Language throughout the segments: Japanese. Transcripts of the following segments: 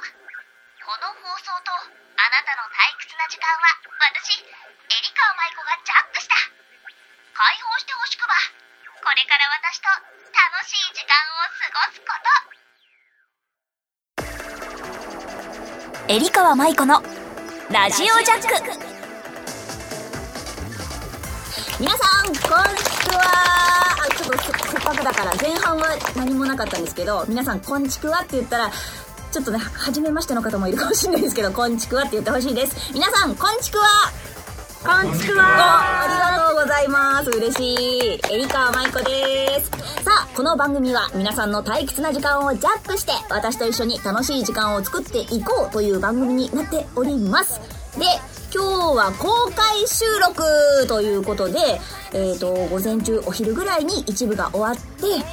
この放送とあなたの退屈な時間は私エリカ舞子がジャックした。解放してほしくば。これから私と楽しい時間を過ごすこと。エリカ舞子のラジオジャック。皆さんこんにちはあちょっとせせっかくだから前半は何もなかったんですけど皆さんこんちくわって言ったらちょっとね初めましての方もいるかもしれないですけどこんちくわって言ってほしいです皆さんこんちくわこんちくわありがとうございます。嬉しい。エリカ舞子です。さあ、この番組は皆さんの退屈な時間をジャックして、私と一緒に楽しい時間を作っていこうという番組になっております。で、今日は公開収録ということで、えっ、と、午前中お昼ぐらいに一部が終わって、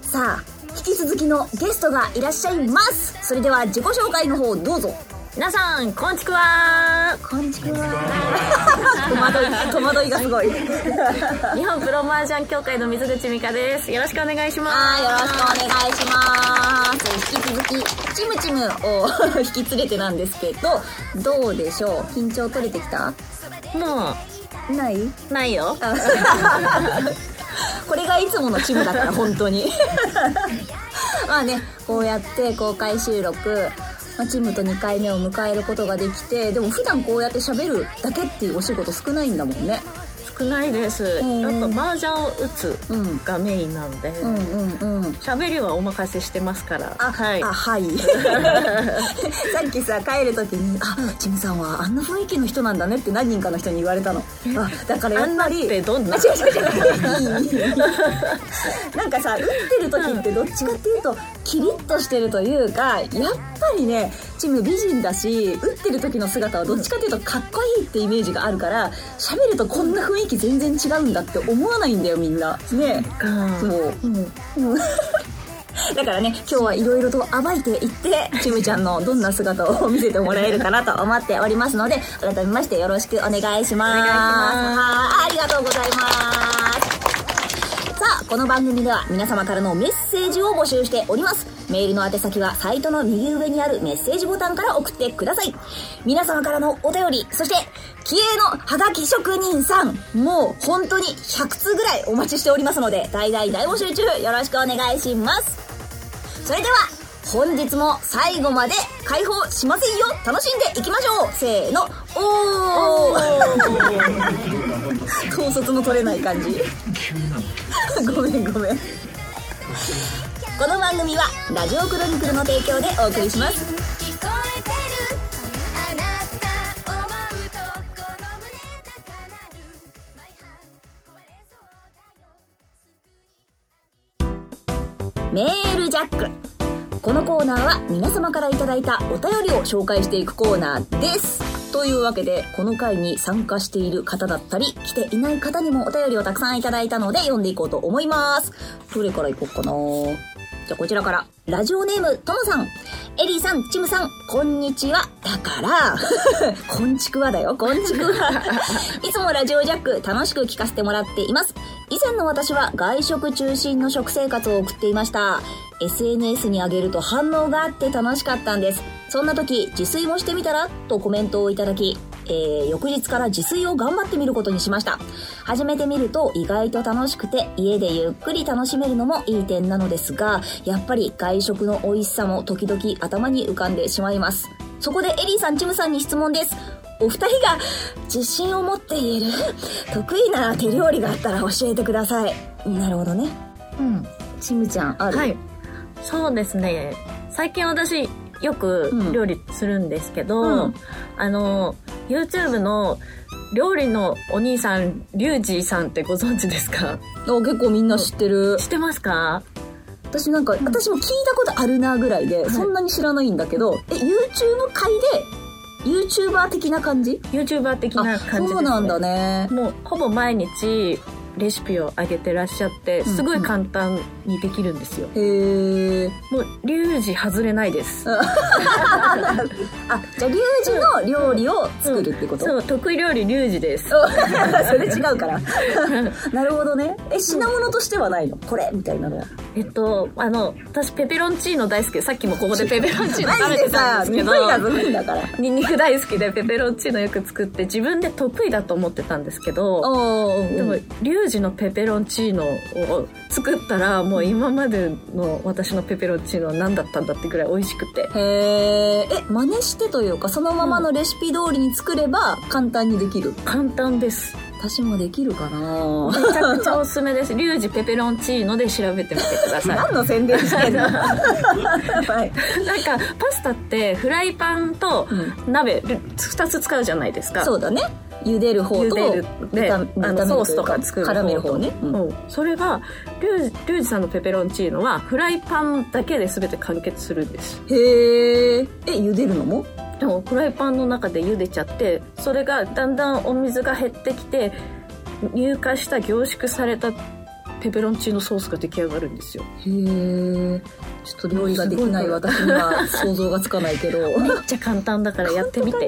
さあ、引き続きのゲストがいらっしゃいます。それでは自己紹介の方どうぞ。皆さんこんちくわこんちくわ。戸惑い、戸惑いがすごい。日本プロ麻雀協会の水口美香ですよろしくお願いしますはい、よろしくお願いします。引き続き、チムチムを 引き連れてなんですけど、どうでしょう？緊張取れてきた？もない？うないよあ これがいつものチームだから、本当に。まあね、こうやって公開収録、まあ、チムと2回目を迎えることができて、でも普段こうやってしゃべるだけっていうお仕事少ないんだもんね。少ないですんやっぱ麻雀を打つうん。がメインなんでうんうんうん。喋りはお任せしてますからあ、はいあ、はい。さっきさ、帰るときに、あ、チムさんはあんな雰囲気の人なんだねって何人かの人に言われたの。あ、だからやっぱり。あんなってどんな？あ違う違う違う。なんかさ、打ってる時ってどっちかっていうと、キリッとしてるというか、やっぱりね、チム美人だし、打ってる時の姿はどっちかっていうとかっこいいってイメージがあるから、喋るとこんな雰囲気全然違うんだって思わないんだよ、みんな。ね。そう。うん。うんだからね、今日はいろいろと暴いていって、ちむちゃんのどんな姿を見せてもらえるかなと思っておりますので、改めましてよろしくお願いします。お願いしますはいありがとうございます。さあ、この番組では皆様からのメッセージを募集しております。メールの宛先はサイトの右上にあるメッセージボタンから送ってください。皆様からのお便り、そして、気鋭のハガキ職人さん、もう本当に100通ぐらいお待ちしておりますので、大大大募集中、よろしくお願いします。それでは、本日も最後まで解放しませんよ楽しんでいきましょうせーの、おー統率の取れない感じ。ごめんごめん。この番組は、ラジオクロニクルの提供でお送りします。メールジャック。このコーナーは皆様からいただいたお便りを紹介していくコーナーです。というわけで、この回に参加している方だったり、来ていない方にもお便りをたくさんいただいたので読んでいこうと思います。どれからいこうかなじゃあこちらから。ラジオネーム、ともさん。エリーさん、チムさん、こんにちは。だから、こんちくわだよ、こんちくわ。いつもラジオジャック楽しく聞かせてもらっています。以前の私は外食中心の食生活を送っていました。SNS に上げると反応があって楽しかったんです。そんな時、自炊もしてみたら？とコメントをいただき、えー、翌日から自炊を頑張ってみることにしました。始めてみると意外と楽しくて、家でゆっくり楽しめるのもいい点なのですが、やっぱり外食の美味しさも時々頭に浮かんでしまいます。そこでエリーさん、チムさんに質問です。お二人が自信を持って言える得意な手料理があったら教えてください。なるほどね。うんチムちゃん、ある？はいそうですね最近私よくうん料理するんですけど、うんあの YouTube の料理のお兄さんリュウジさんってご存知ですか？あ結構みんな知ってる。知ってますか？私なんか、私も聞いたことあるなぐらいで、そんなに知らないんだけど、え、YouTube 界で、YouTuber 的な感じ？YouTuber 的な感じね、そうなんだね。もうほぼ毎日レシピを上げてらっしゃってすごい簡単にできるんですよ、へえ。もうリュウジ外れないです あ、じゃあ、リュウジの料理を作るってこと、そう得意料理リュウジですお それ違うから。なるほどね。え、品物としてはないの？これみたいなのは？えっとあの私ペペロンチーノ大好きでさっきもここでペペロンチーノ食べてたさ、んですけど。ニンニク大好きでペペロンチーノよく作って自分で得意だと思ってたんですけどでもリュウジのペペロンチーノを作ったらもう今までの私のペペロンチーノは何だったんだってぐらい美味しくてへえ。え、真似してというか、そのままのレシピ通りに作れば簡単にできる？簡単です私もできるかな？めちゃくちゃおすすめですリュウジペペロンチーノで調べてみてください何の宣伝してんの？はい。なんかパスタってフライパンと鍋2つ使うじゃないですかそうだね。茹でる方と、茹でる。であ炒めのソースとか作る絡める方ね。うん。うん。それがリュウジリュウジさんのペペロンチーノはフライパンだけで全て完結するんです。へえ。え、茹でるのも？でもフライパンの中で茹でちゃってそれがだんだんお水が減ってきて乳化した凝縮されたペペロンチーノソースが出来上がるんですよ。へえ。ちょっと料理ができない私には想像がつかないけど。めっちゃ簡単だからやってみて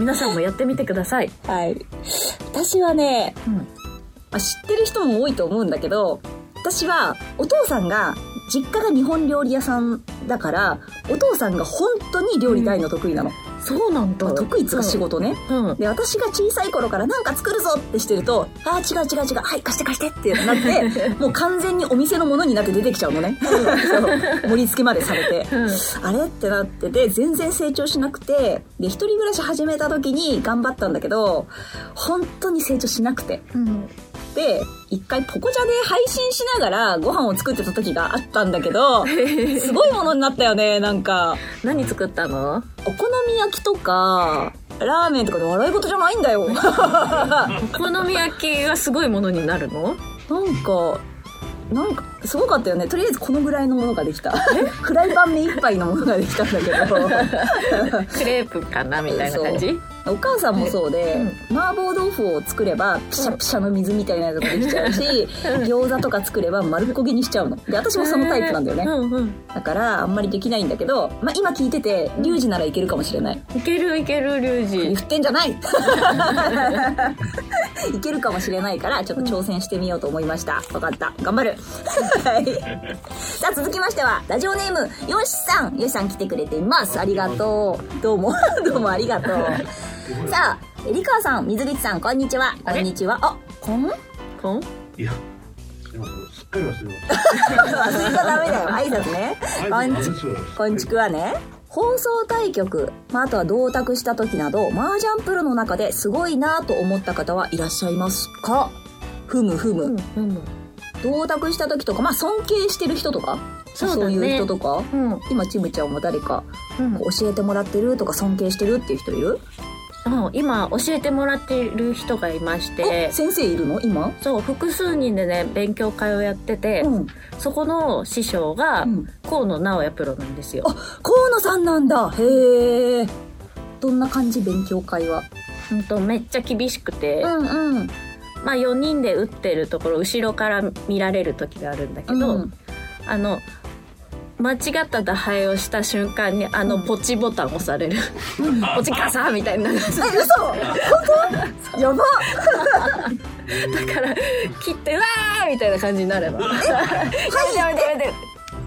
皆さんもやってみてください、はい。私はね、うんまあ、知ってる人も多いと思うんだけど、私はお父さんが実家が日本料理屋さんだから、お父さんが本当に料理大の得意なの。そうなんだまあ得意っつうか仕事ね。うんで、私が小さい頃からなんか作るぞってしてると、ああ、違う違う違う、はい、貸して貸してってなって、もう完全にお店のものになって出てきちゃうのね。盛り付けまでされて。うんあれ？ってなってて、全然成長しなくて、で、一人暮らし始めた時に頑張ったんだけど、本当に成長しなくて。うんで、一回ポコチャで配信しながらご飯を作ってた時があったんだけど、すごいものになったよね、なんか。何作ったの？お好み焼きとか、ラーメンとかで笑い事じゃないんだよ。お好み焼きがすごいものになるの？なんか、なんか、すごかったよね。とりあえずこのぐらいのものができた。フライパン目いっぱいのものができたんだけど。クレープかなみたいな感じ？お母さんもそうで、麻婆豆腐を作ればピシャピシャの水みたいなやつができちゃうし、餃子とか作れば丸焦げにしちゃうの。で、私もそのタイプなんだよね。うんうんだから、あんまりできないんだけど、まあ、今聞いてて、リュウジならいけるかもしれない。いけるいけるリュウジ振ってんじゃない いけるかもしれないから、ちょっと挑戦してみようと思いました。わかった。頑張る。はい。さあ、続きましては、ラジオネーム、よしさん。よしさん来てくれています。ありがとう。どうも。どうもありがとう。さあ、えりかわさん、水口さん、こんにちは。こんにちは。あ、こん？こん？いや、すいません、すっかり忘れまし忘れちゃダメだよ。挨拶ね。た。こんちこんちくはね、放送対局、まあ、あとは同卓した時など、麻雀プロの中ですごいなと思った方はいらっしゃいますか？ふむふむ。うん同卓した時とか、まあ、尊敬してる人とか、そうだね。いう人とか、うん。今、ちむちゃんも誰か教えてもらってるとか尊敬してるっていう人いる、そう今教えてもらっている人がいまして。お先生いるの？今？そう複数人でね勉強会をやってて、うん。そこの師匠がうん。河野直也プロなんですよ。あ、河野さんなんだ。へえ。どんな感じ？勉強会は。うんとめっちゃ厳しくて、うんうん。まあ4人で打ってるところ後ろから見られる時があるんだけど、うん。あの間違った打敗をした瞬間にあのポチボタン押される、ポチガサーみたいにな。るえ、嘘。本当？やば。だから切ってうわーみたいな感じになるのやめてやめてやめて。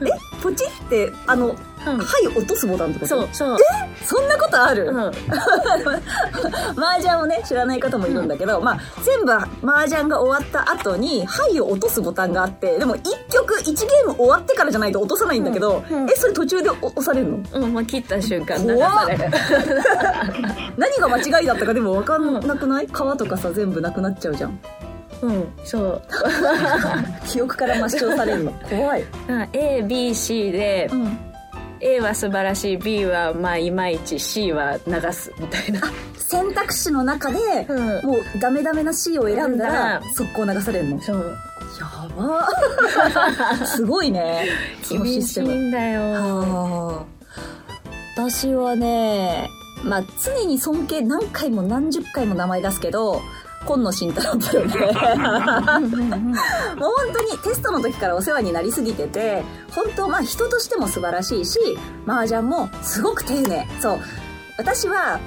え、ポチって、あの、うん。はい落とすボタンって。ことそうそう。そんなことある、うん。麻雀をね、知らない方もいるんだけど、まあ、全部麻雀が終わった後に、はいを落とすボタンがあって、でも一曲、一ゲーム終わってからじゃないと落とさないんだけど、うんうん。え、それ途中でお押されるの？うん、まあ、切った瞬間流怖 何が間違いだったかでも分かんなくない？皮とかさ、全部なくなっちゃうじゃん。うんそう 記憶から抹消されるの。怖い。ABC で、うん。A は素晴らしい B はまあいまいち C は流すみたいな選択肢の中で、うんもうダメダメな C を選んだらう、速攻流されるの？そうやば すごいね。厳しい。んだよはあ。私はね、まあ常に尊敬何回も何十回も名前出すけど、今野慎太郎プロで、もう本当にテストの時からお世話になりすぎてて、本当まあ人としても素晴らしいし、麻雀もすごく丁寧。そう。私は、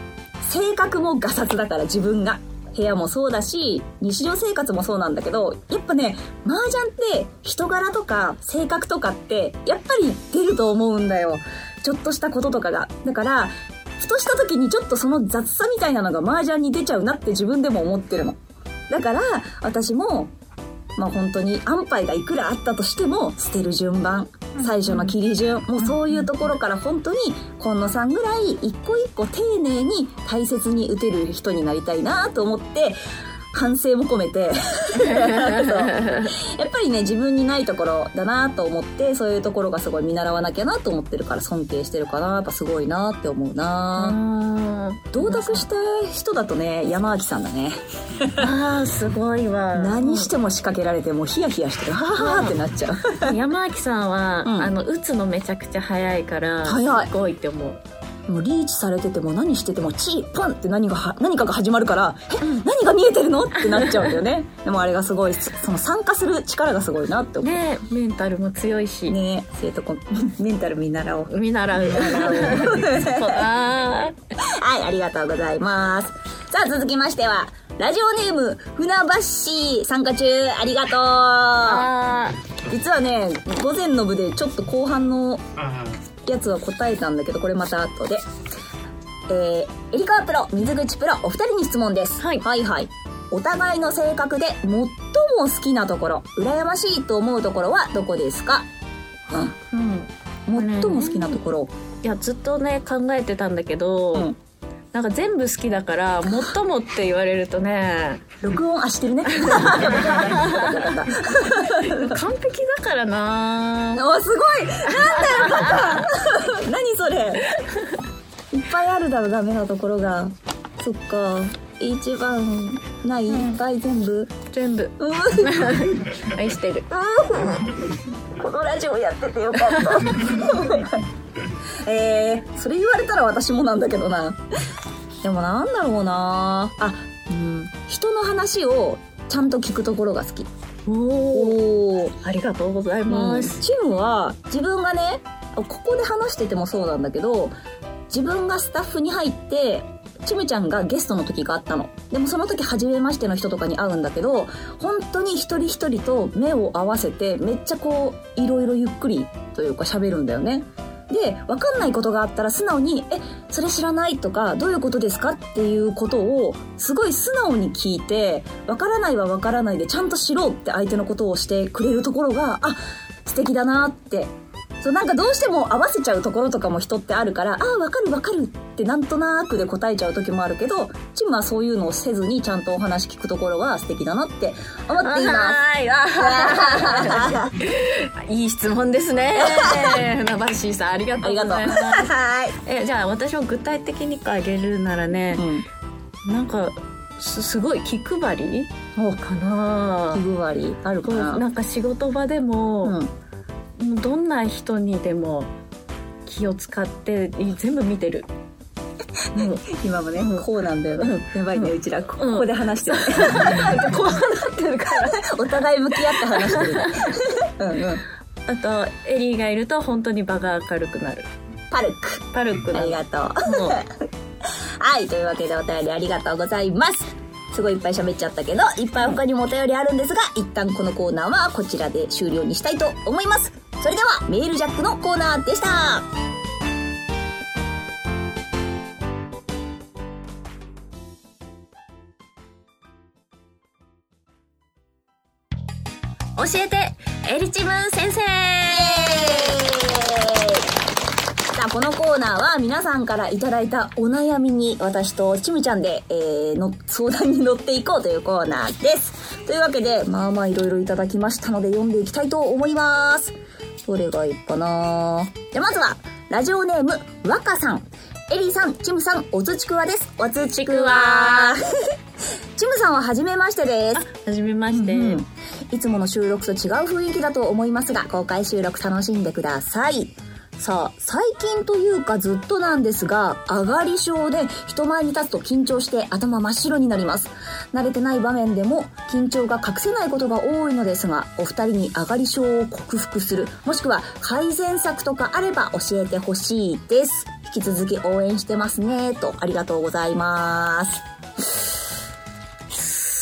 性格もガサツだから自分が。部屋もそうだし、日常生活もそうなんだけど、やっぱね、麻雀って人柄とか性格とかって、やっぱり出ると思うんだよ。ちょっとしたこととかが。だから、ふとした時にちょっとその雑さみたいなのが麻雀に出ちゃうなって自分でも思ってるの。だから、私も、まあ本当に安牌がいくらあったとしても、捨てる順番、最初の切り順、もうそういうところから本当に、今野さんぐらい一個一個丁寧に大切に打てる人になりたいなと思って、反省も込めて。やっぱりね自分にないところだなと思ってそういうところがすごい見習わなきゃなと思ってるから尊敬してるかなやっぱすごいなって思うな。あ同卓した？人だとね山脇さんだね。あーすごいわ。何しても仕掛けられてもうヒヤヒヤしてる。はははってなっちゃう。山脇さんは、うん。あの打つのめちゃくちゃ早いから早い。すごいって思うもうリーチされてても何しててもチーパンって何がは何かが始まるからえ何が見えてるのってなっちゃうんだよね。でもあれがすごいそその参加する力がすごいなって思う。ねメンタルも強いし、ね生徒コン メンタル見習おう。見習う。はい、ありがとうございます。さあ、続きましては、ラジオネーム、船橋参加中、ありがとあう。実はね、午前の部でちょっと後半のあやつは答えたんだけど、これまた後で。えー、エリカプロ、水口プロ、お二人に質問です。はいはいはい。お互いの性格で最も好きなところ、羨ましいと思うところはどこですか？うんうん。最も好きなところ。いやずっとね考えてたんだけど、うんなんか全部好きだから最もって言われるとね。録音、あ、してるね。完璧だからな。おすごい。なんだよかった何それ。いっぱいあるだろダメなところが。そっか。一番ないいっぱい全部。全部。うん。愛してる。このラジオやっててよかった えー、それ言われたら私もなんだけどな。でもなんだろうな。あうん。人の話をちゃんと聞くところが好き。おおありがとうございうん。ます、チームは自分がねここで話しててもそうなんだけど自分がスタッフに入ってチムちゃんがゲストの時があったの。でもその時初めましての人とかに会うんだけど本当に一人一人と目を合わせてめっちゃこういろいろゆっくりというか喋るんだよねでわかんないことがあったら素直に「えそれ知らない?」とか「どういうことですか?」っていうことをすごい素直に聞いてわからないはわからないでちゃんと知ろうって相手のことをしてくれるところがあ素敵だなってそうなんかどうしても合わせちゃうところとかも人ってあるからああ分かる分かるってなんとなくで答えちゃう時もあるけどチムはそういうのをせずにちゃんとお話聞くところが素敵だなって思っています。はーい いい質問ですね 船橋さんありがとうございますはい。えじゃあ私も具体的にあげるならね、うん。なんかすすごい気配りおかな気配りあるかな。なんか仕事場でも、うん。どんな人にでも気を使ってい全部見てる、うん今もね、うんこうなんだよね。やばいね、うちら、こうんここで話してる。こうなってるからお互い向き合って話してるね。うんうん。あとエリーがいると本当に場が明るくなるパルク。パルクなありがとう はい、というわけでお便りありがとうございます。すごいいっぱい喋っちゃったけど、いっぱい他にもお便りあるんですが、一旦このコーナーはこちらで終了にしたいと思います。それでは、メールジャックのコーナーでした。教えてエリチム先生このコーナーは皆さんからいただいたお悩みに私とちむちゃんで、えーの相談に乗っていこうというコーナーです。というわけで、まあまあいろいろいただきましたので読んでいきたいと思います。どれがいいかなじゃあまずは、ラジオネーム、若さん。エリーさん、チムさん、おつちくわです。おつちくわ。チムさんは初めましてです。はじめまして、うんいつもの収録と違う雰囲気だと思いますが、公開収録楽しんでください。さあ、最近というかずっとなんですが、上がり症で人前に立つと緊張して頭真っ白になります。慣れてない場面でも緊張が隠せないことが多いのですが、お二人に上がり症を克服する、もしくは改善策とかあれば教えてほしいです。引き続き応援してますね、とありがとうございます。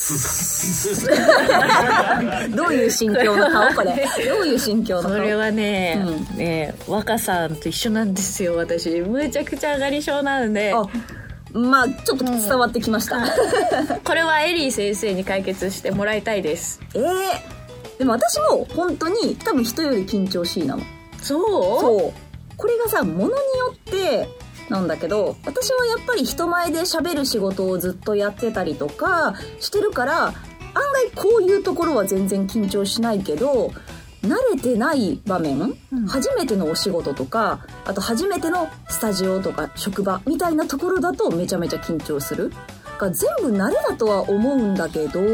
どういう心境の顔これ？どういう心境の顔？これはね、うね若さんと一緒なんですよ私むちゃくちゃ上がり症なんであ、まあちょっと伝わってきました。これはエリー先生に解決してもらいたいですええでも私も本当に多分人より緊張しいなの。そう？そう。これがさ、ものによってなんだけど、私はやっぱり人前で喋る仕事をずっとやってたりとかしてるから、案外こういうところは全然緊張しないけど、慣れてない場面、うん初めてのお仕事とか、あと初めてのスタジオとか職場みたいなところだとめちゃめちゃ緊張する。が全部慣れだとは思うんだけど、な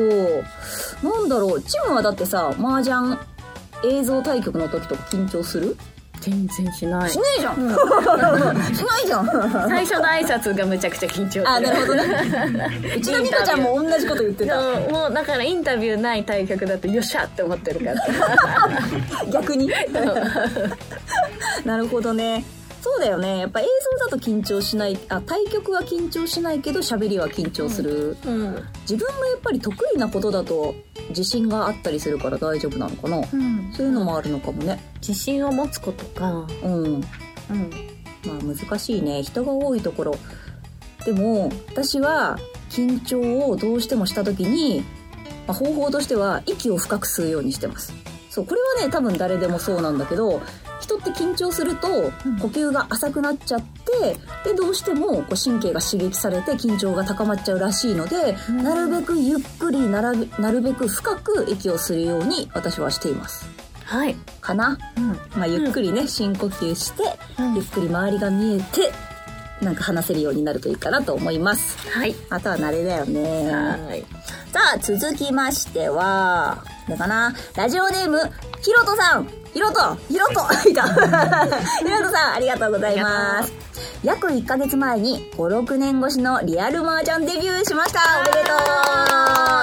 んだろう、チムはだってさ、麻雀映像対局の時とか緊張する？全然しない。しないじゃん、しないじゃん。最初の挨拶がむちゃくちゃ緊張。するあなるほどね。うちのニカちゃんも同じこと言ってた。もうだからインタビューない対局だとよっしゃって思ってるから。逆に。なるほどねそうだよね。やっぱ映像だと緊張しない。あ対局は緊張しないけど喋りは緊張する、うん、自分もやっぱり得意なことだと自信があったりするから大丈夫なのかな、うん、そういうのもあるのかもね。自信を持つことか。うん。うん。まあ難しいね。人が多いところ。でも私は緊張をどうしてもした時に、まあ、方法としては息を深く吸うようにしてます。そうこれはね多分誰でもそうなんだけど人って緊張するとうん。呼吸が浅くなっちゃってでどうしてもこう神経が刺激されて緊張が高まっちゃうらしいので、うん。なるべくゆっくりならべなるべく深く息をするように私はしています。はい、かな、うん。まあ、ゆっくりね、深呼吸して、うん。ゆっくり周りが見えてなんか話せるようになるといいかなと思います。はい。あとは慣れだよね。はい。さあ続きましてはどうかな？ラジオネームひろとさんひろとひろとい。たひろとさんありがとうございます。約1ヶ月前に56年越しのリアルマージャンデビューしました。おめでと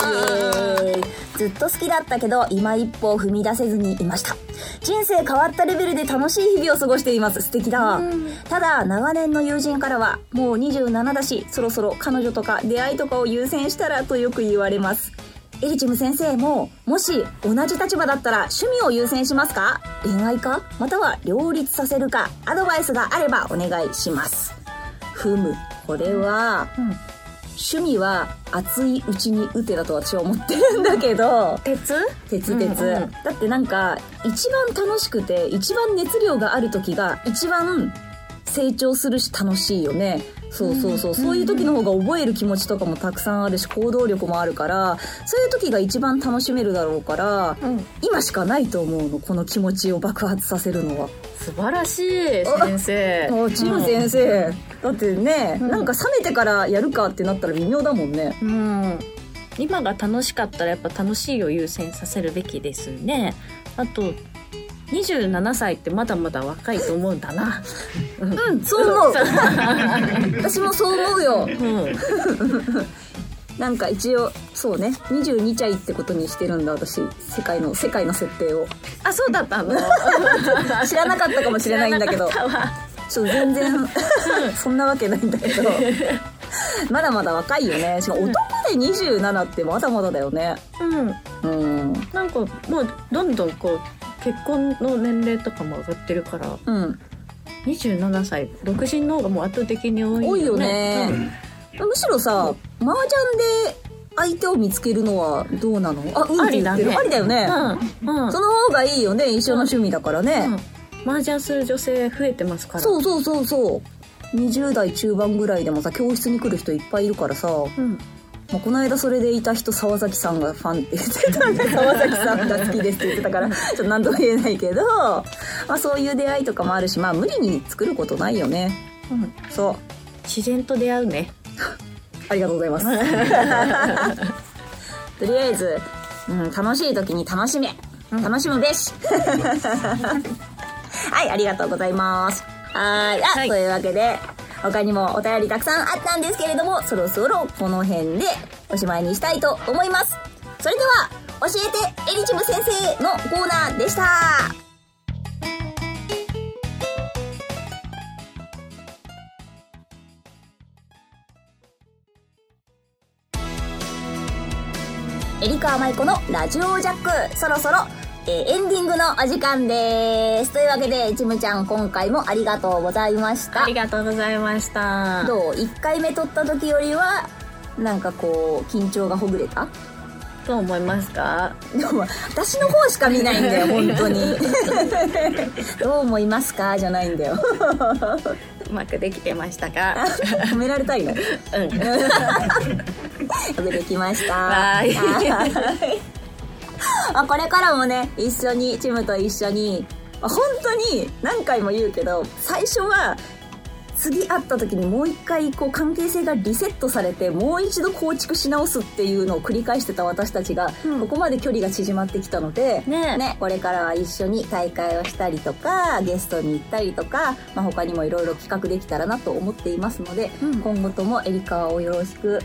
う。イエーイ。ずっと好きだったけど今一歩踏み出せずにいました。人生変わったレベルで楽しい日々を過ごしています。素敵だ。ただ長年の友人からはもう27だしそろそろ彼女とか出会いとかを優先したらとよく言われますエリチム先生ももし同じ立場だったら趣味を優先しますか？恋愛か？または両立させるか？アドバイスがあればお願いします。ふむこれは、うん。趣味は熱いうちに打てだと私は思ってるんだけど。鉄？鉄鉄、うんうん。だってなんか一番楽しくて一番熱量がある時が一番成長するし楽しいよね。そうそうそう、そういう時の方が覚える気持ちとかもたくさんあるし行動力もあるからそういう時が一番楽しめるだろうから、うん。今しかないと思うのこの気持ちを爆発させるのは。素晴らしい先生。もうチム先生、だってね、うん。なんか冷めてからやるかってなったら微妙だもんね。うん。今が楽しかったらやっぱ楽しいを優先させるべきですね。あと27歳ってまだまだ若いと思うんだな。うんそう思う。私もそう思うよ。うん。なんか一応そうね。22歳ってことにしてるんだ私。世界の世界の設定を。あそうだった。の知らなかったかもしれないんだけど。知らなかっちょっと全然そんなわけないんだけど。まだまだ若いよね。しかも男で27ってまだまだだよね。うん。うん。なんかもうどんどんこう結婚の年齢とかも上がってるからうん。27歳独身の方がもう圧倒的に多いよね。多いよね、むしろさ麻雀で相手を見つけるのはどうなの？あうんって言ってる。ありだよね、うん。うん。その方がいいよね一緒の趣味だからね、うん、麻雀する女性増えてますから。そうそうそうそう。20代中盤ぐらいでもさ教室に来る人いっぱいいるからさ、う、ん、まあ、この間それでいた人沢崎さんがファンって言ってたんで沢崎さんが好きですって言ってたからちょっと何とも言えないけど、まあ、そういう出会いとかもあるしまあ無理に作ることないよね。うん、そう。自然と出会うね。ありがとうございます。とりあえず、うん、楽しい時に楽しめ。楽しむべし。はい、ありがとうございます。はーい。あ、はい。というわけで、他にもお便りたくさんあったんですけれども、そろそろこの辺でおしまいにしたいと思います。それでは、教えてエリチム先生のコーナーでした。エリカーマイコのラジオジャック、そろそろ、えーエンディングのお時間です。というわけで、ちむちゃん今回もありがとうございました。ありがとうございました。どう ?1 回目撮った時よりは、なんかこう、緊張がほぐれた？どう思いますか？でも、私の方しか見ないんだよ、本当に。どう思いますか？じゃないんだよ。うまくできてましたか？褒められたいの？うん。できました。はーいはいあこれからもね、一緒に、チムと一緒に、本当に何回も言うけど、最初は、次会った時にもう一回こう関係性がリセットされてもう一度構築し直すっていうのを繰り返してた私たちが、うん。ここまで距離が縮まってきたので、ね。これからは一緒に大会をしたりとかゲストに行ったりとか、まあ、他にもいろいろ企画できたらなと思っていますので、うん。今後ともエリカをよろしく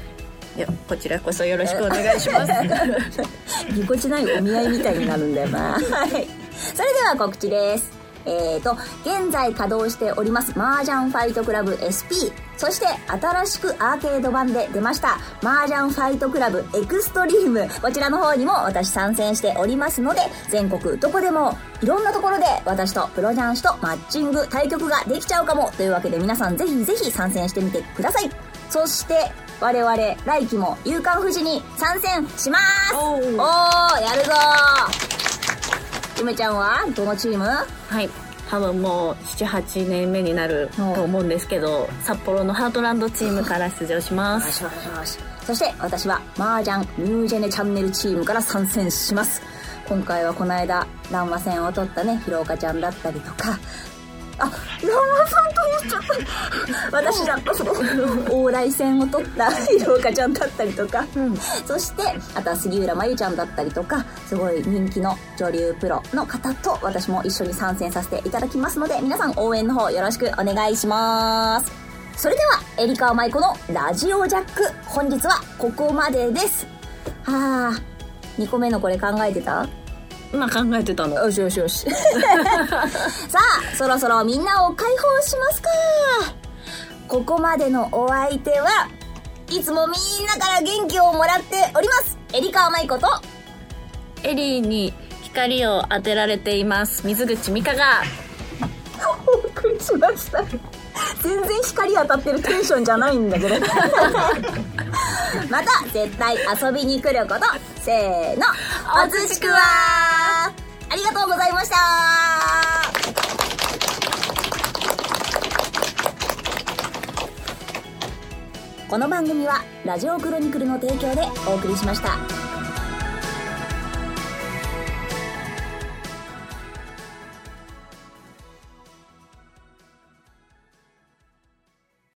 いやこちらこそよろしくお願いします。ぎこちないお見合いみたいになるんだよな。はい。それでは告知です。えーと、現在稼働しております、麻雀ファイトクラブ SP。そして、新しくアーケード版で出ました、麻雀ファイトクラブエクストリーム。こちらの方にも私参戦しておりますので、全国どこでも、いろんなところで私とプロ雀士とマッチング対局ができちゃうかも。というわけで皆さんぜひぜひ参戦してみてください。そして、我々、来期も夕刊富士に参戦します。おーやるぞ。ーゆめちゃんはどのチーム？はい。多分もう7、8年目になると思うんですけど、札幌のハートランドチームから出場します。よしよしそして私は麻雀ニュージェネチャンネルチームから参戦します。今回はこの間ランマ戦を取ったねひろおかちゃんだったりとか。あランマさんとちゃった私だったその往来戦を取ったひろおかちゃんだったりとか、うん。そしてあとは杉浦真由ちゃんだったりとかすごい人気の女流プロの方と私も一緒に参戦させていただきますので皆さん応援の方よろしくお願いします。それではエリカーマイコのラジオジャック本日はここまでです。はあ2個目のこれ考えてた？今考えてたの。よしよしよし さあそろそろみんなを解放しますかここまでのお相手はいつもみんなから元気をもらっておりますエリカーマイコとエリーに光を当てられています。水口美香が。お送りしました全然光当たってるテンションじゃないんだけど また絶対遊びに来ること。せーの。おつしくわ。ありがとうございました。この番組はラジオクロニクルの提供でお送りしました。